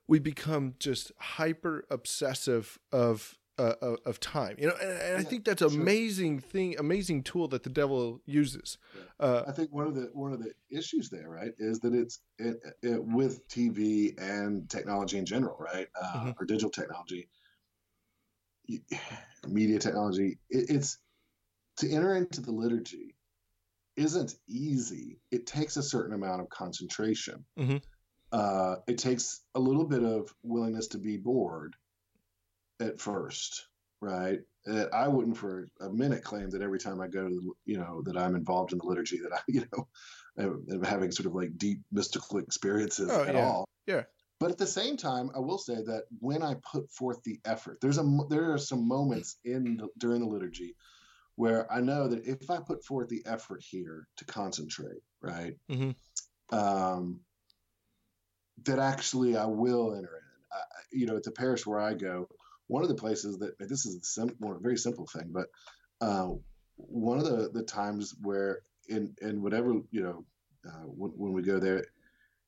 we become just hyper obsessive of uh, of, of, time. You know, and, and yeah, I think that's amazing sure. thing, amazing tool that the devil uses. Yeah. Uh, I think one of the one of the issues there, right, is that it's it, it with TV and technology in general, right, uh, mm-hmm. or digital technology, *sighs* media technology. It, it's to enter into the liturgy isn't easy. It takes a certain amount of concentration. Mm-hmm. Uh, it takes a little bit of willingness to be bored at first, right? Uh, I wouldn't for a minute claim that every time I go, to, you know, that I'm involved in the liturgy, that I, *laughs* you know, am having sort of like deep mystical experiences oh, at yeah. all. Yeah. But at the same time, I will say that when I put forth the effort, there's a there are some moments in the, during the liturgy where I know that if I put forth the effort here to concentrate, right, mm-hmm. um, that actually I will enter in. I, you know, at the parish where I go, one of the places that this is a, very simple thing, but uh, one of the, the times where in in whatever you know uh, when, when, we go there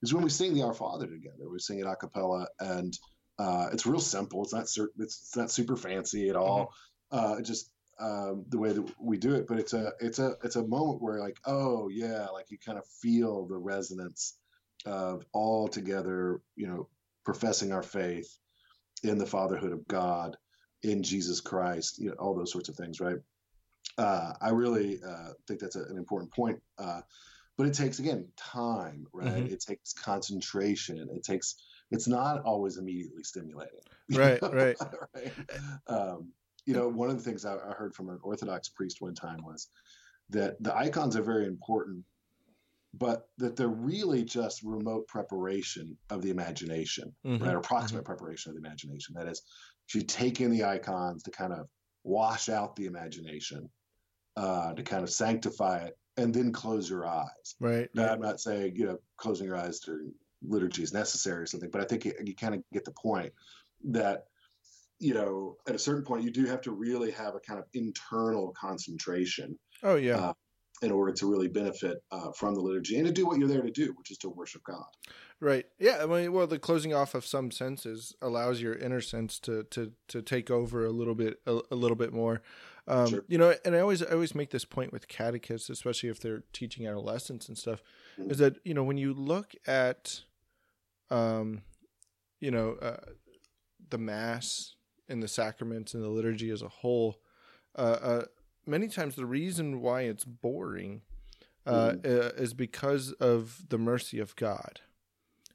is when we sing the Our Father together. We sing it a cappella, and uh, it's real simple. It's not it's, it's not super fancy at all. Mm-hmm. Uh, just um, the way that we do it, but it's a it's a it's a moment where like oh yeah, like you kind of feel the resonance of all together, you know, professing our faith in the fatherhood of God, in Jesus Christ, you know, all those sorts of things, right? Uh, I really uh, think that's a, an important point. Uh, but it takes again time, right? Mm-hmm. It takes concentration. It takes. It's not always immediately stimulating. Right, right. *laughs* right? Um, you know, one of the things I, I heard from an Orthodox priest one time was that the icons are very important, but that they're really just remote preparation of the imagination, mm-hmm. right? Or proximate mm-hmm. preparation of the imagination. That is, you take in the icons to kind of wash out the imagination, uh, to kind of sanctify it, and then close your eyes. Right. Now, I'm not saying you know closing your eyes during liturgy is necessary or something, but I think you, you kind of get the point that you know, at a certain point, you do have to really have a kind of internal concentration. Oh yeah. Uh, in order to really benefit uh, from the liturgy and to do what you're there to do, which is to worship God. Right. Yeah. I mean, well, the closing off of some senses allows your inner sense to to to take over a little bit a, a little bit more. Um, sure. You know, and I always I always make this point with catechists, especially if they're teaching adolescents and stuff, mm-hmm. is that you know when you look at, um, you know, uh, the mass and the sacraments and the liturgy as a whole, uh, uh, many times the reason why it's boring uh, mm. uh, is because of the mercy of God.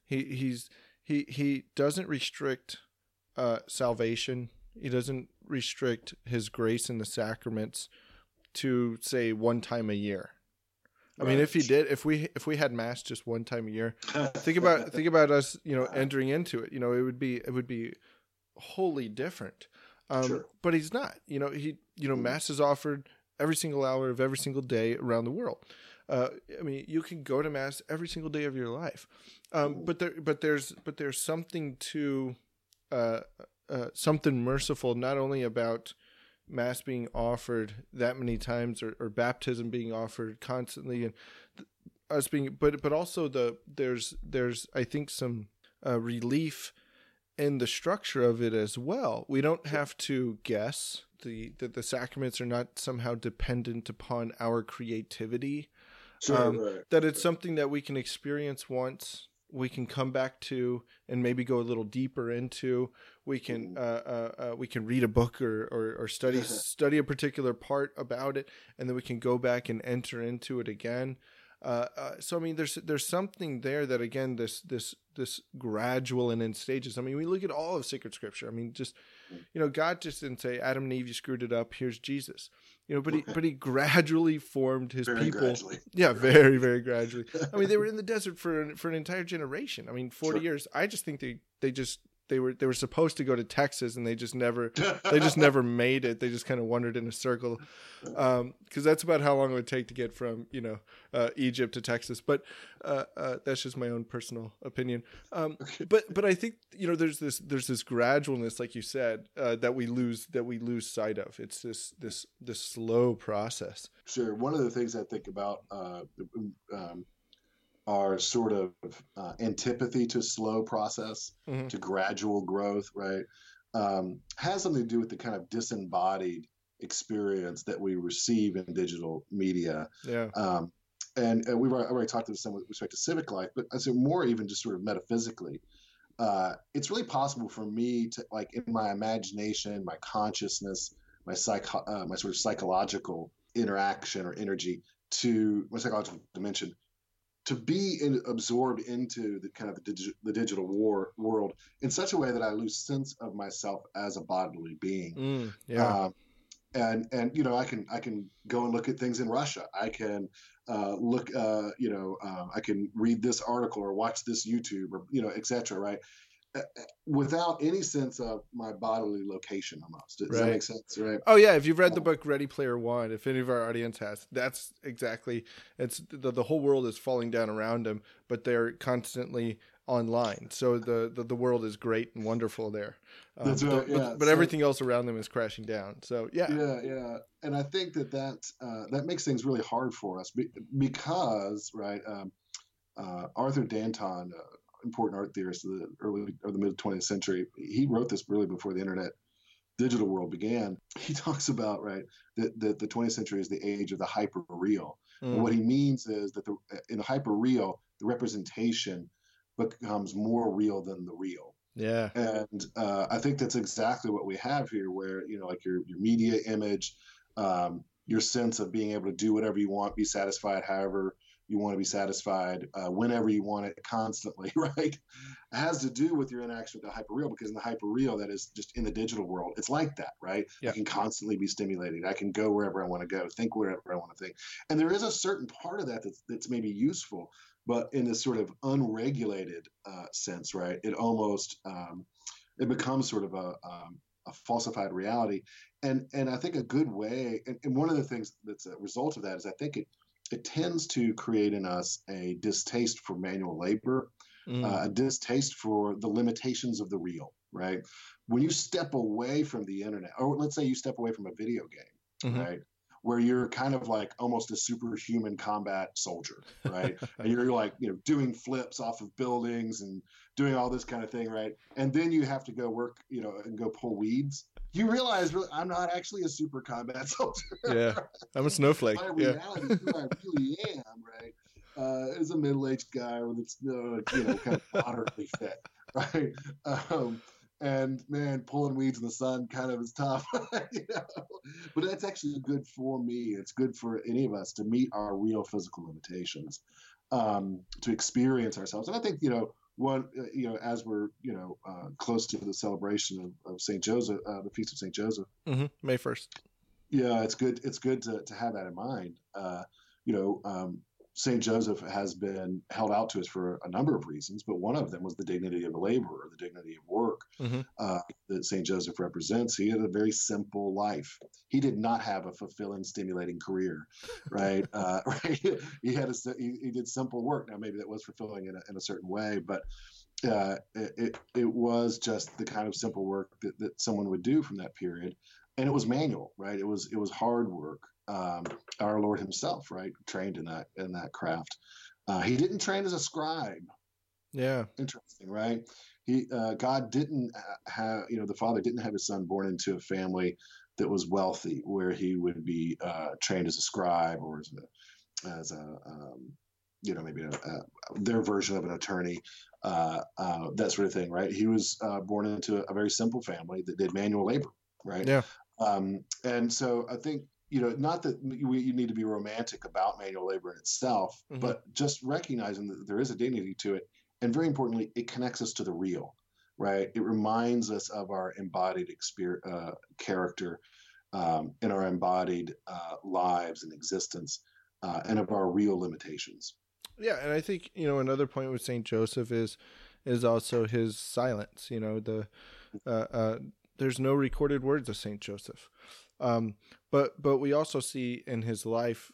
He he's he he doesn't restrict uh, salvation. He doesn't restrict His grace in the sacraments to say one time a year. I mean, if he did, if we if we had mass just one time a year, think about think about us, you know, *laughs* entering into it. You know, it would be it would be wholly different. Um, sure. But he's not. You know, he you know, mm. mass is offered every single hour of every single day around the world. Uh, I mean, you can go to mass every single day of your life, um, but there, but there's, but there's something to, uh, uh, something merciful, not only about mass being offered that many times or, or baptism being offered constantly, and th- us being, but but also the there's there's I think some uh, relief in the structure of it as well. We don't have to guess the that the sacraments are not somehow dependent upon our creativity. Sure, um, right. That it's something that we can experience once, we can come back to, and maybe go a little deeper into. We can mm. uh, uh, uh, we can read a book or or, or study *laughs* study a particular part about it, and then we can go back and enter into it again. Uh, uh, so I mean, there's there's something there that again this this this gradual and in stages. I mean, we look at all of sacred scripture. I mean, just you know, God just didn't say Adam and Eve, you screwed it up. Here's Jesus. You know, but he but he gradually formed his very people. Gradually. *laughs* Yeah, very very gradually. I mean, they were *laughs* in the desert for for an entire generation. I mean, forty sure. years. I just think they they just they were they were supposed to go to Texas and they just never *laughs* they just never made it. They just kind of wandered in a circle because um, that's about how long it would take to get from you know uh, Egypt to Texas. But uh, uh, that's just my own personal opinion. Um, but but I think you know there's this there's this gradualness, like you said, uh, that we lose that we lose sight of. It's this this this slow process. Sure. One of the things I think about uh, um, our sort of uh, antipathy to slow process, mm-hmm. to gradual growth, right, um, has something to do with the kind of disembodied experience that we receive in digital media. Yeah. Um, and, and, we've already talked to this with respect to civic life, but I say more even just sort of metaphysically. Uh, it's really possible for me to, like, in my imagination, my consciousness, my psych, uh, my sort of psychological interaction or energy, to my psychological dimension, to be in, absorbed into the kind of the, digi- the digital war world in such a way that I lose sense of myself as a bodily being. Mm, yeah. Um, and and you know I can I can go and look at things in Russia. I can uh, look uh, you know uh, I can read this article or watch this YouTube or you know etc. Right without any sense of my bodily location almost. Does right. that make sense? Right. Oh yeah if you've read the book ready player one if any of our audience has that's exactly it's the, the whole world is falling down around them but they're constantly online. So the the, the world is great and wonderful there. Um, right, yeah. but, but so, everything else around them is crashing down. So yeah. Yeah yeah. And i think that that uh, that makes things really hard for us because right um, uh, Arthur Danto uh, important art theorist of the early or the mid 20th century. He wrote this really before the internet digital world began. He *laughs* talks about right that, that the 20th century is the age of the hyper real. Mm. And what he means is that the, in the hyper real, the representation becomes more real than the real. Yeah. And uh, I think that's exactly what we have here, where you know, like your your media image, um, your sense of being able to do whatever you want, be satisfied however you want to be satisfied uh, whenever you want it constantly *laughs* right? It has to do with your interaction with the hyperreal because in the hyperreal that is just in the digital world it's like that right? Yeah. i can constantly be stimulated i can go wherever i want to go think wherever i want to think. And there is a certain part of that that's, that's maybe useful but in this sort of unregulated uh, sense right? It almost um, it becomes sort of a um, a falsified reality. And and i think a good way and, and one of the things that's a result of that is i think it it tends to create in us a distaste for manual labor, mm. uh, a distaste for the limitations of the real, right? When you step away from the internet, or let's say you step away from a video game, mm-hmm. right? Where you're kind of like almost a superhuman combat soldier, right? *laughs* and you're like, you know, doing flips off of buildings and doing all this kind of thing, right? And then you have to go work, you know, and go pull weeds. You realize, really, I'm not actually a super combat *laughs* soldier. Yeah, I'm a *laughs* snowflake. My yeah. reality, who I really am, right? uh, is a middle-aged guy with its uh, you know kind of moderately fit, *laughs* right? Um, and man, pulling weeds in the sun kind of is tough, you know? but that's actually good for me. It's good for any of us to meet our real physical limitations, um, to experience ourselves. And I think you know one, uh, you know, as we're you know uh, close to the celebration of, of Saint Joseph, uh, the feast of Saint Joseph, mm-hmm. May first. Yeah, it's good. It's good to, to have that in mind. Uh, you know, um, St. Joseph has been held out to us for a number of reasons, but one of them was the dignity of a laborer, the dignity of work mm-hmm. uh, that St. Joseph represents. He had a very simple life. He did not have a fulfilling, stimulating career, right? *laughs* uh, *laughs* right? He had a, he, he, did simple work. Now, maybe that was fulfilling in a, in a certain way, but uh, it, it was just the kind of simple work that, that someone would do from that period. And it was manual, right? It was it was hard work um, our Lord Himself, right, trained in that in that craft. Uh, he didn't train as a scribe. Yeah, interesting, right? He uh, God didn't have you know the Father didn't have His Son born into a family that was wealthy, where he would be uh, trained as a scribe or as a as a um, you know maybe a, a, their version of an attorney, uh, uh, that sort of thing, right? He was uh, born into a, a very simple family that did manual labor, right? Yeah. Um, and so I think you know, not that we, you need to be romantic about manual labor in itself, mm-hmm. but just recognizing that there is a dignity to it. And very importantly, it connects us to the real, right? It reminds us of our embodied experience, uh, character um, in our embodied uh, lives and existence uh, and of our real limitations. Yeah. And I think, you know, another point with St. Joseph is, is also his silence, you know, the, uh, uh, there's no recorded words of St. Joseph. Um, but but we also see in his life,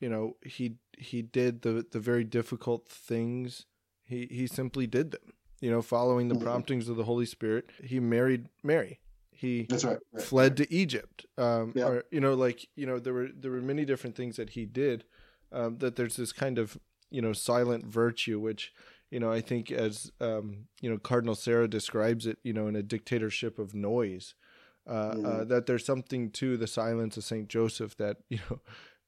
you know, he he did the the very difficult things. He he simply did them. You know, following the mm-hmm. promptings of the Holy Spirit, he married Mary. He That's right, right fled right. to Egypt. Um, yeah. or you know, like you know, there were there were many different things that he did. Um, that there's this kind of you know silent virtue, which you know I think as um, you know Cardinal Sarah describes it, you know, in a dictatorship of noise uh, mm-hmm. uh, that there's something to the silence of Saint Joseph that *laughs* you know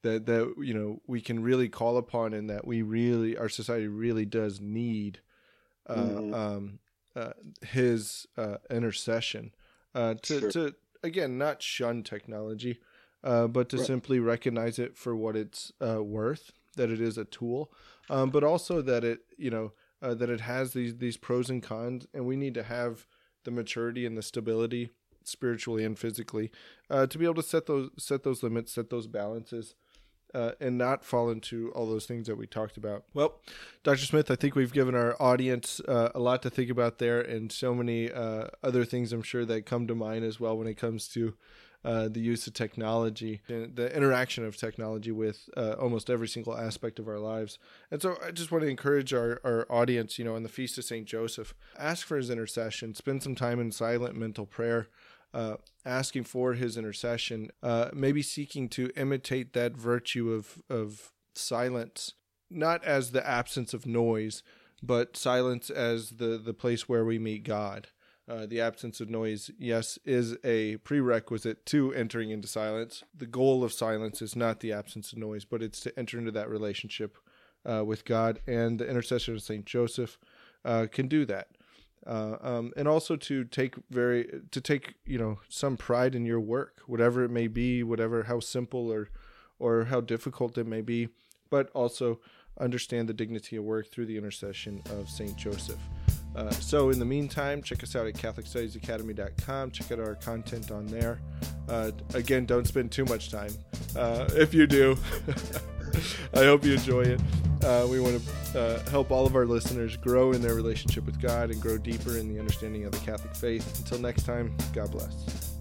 that that you know we can really call upon, and that we really our society really does need uh, mm-hmm. um, uh, his uh, intercession to sure. to again not shun technology, but to right. simply recognize it for what it's worth, that it is a tool, um, but also that it you know that it has these these pros and cons, and we need to have the maturity and the stability spiritually and physically, uh, to be able to set those set those limits, set those balances, uh, and not fall into all those things that we talked about. Well, Dr. Smith, I think we've given our audience uh, a lot to think about there, and so many uh, other things I'm sure that come to mind as well when it comes to. Uh, the use of technology, the interaction of technology with uh, almost every single aspect of our lives. And so I just want to encourage our, our audience, you know, on the Feast of St. Joseph, ask for his intercession, spend some time in silent mental prayer uh, asking for his intercession, uh, maybe seeking to imitate that virtue of, of silence, not as the absence of noise, but silence as the, the place where we meet God. Uh, the absence of noise, yes, is a prerequisite to entering into silence. The goal of silence is not the absence of noise, but it's to enter into that relationship uh, with God. And the intercession of Saint Joseph uh, can do that uh, um, and also to take very to take you know some pride in your work, whatever it may be, whatever how simple or or how difficult it may be, but also understand the dignity of work through the intercession of Saint Joseph. Uh, so, in the meantime, check us out at CatholicStudiesAcademy.com. Check out our content on there. Uh, again, don't spend too much time. Uh, if you do, *laughs* *laughs* I hope you enjoy it. Uh, we want to uh, help all of our listeners grow in their relationship with God and grow deeper in the understanding of the Catholic faith. Until next time, God bless.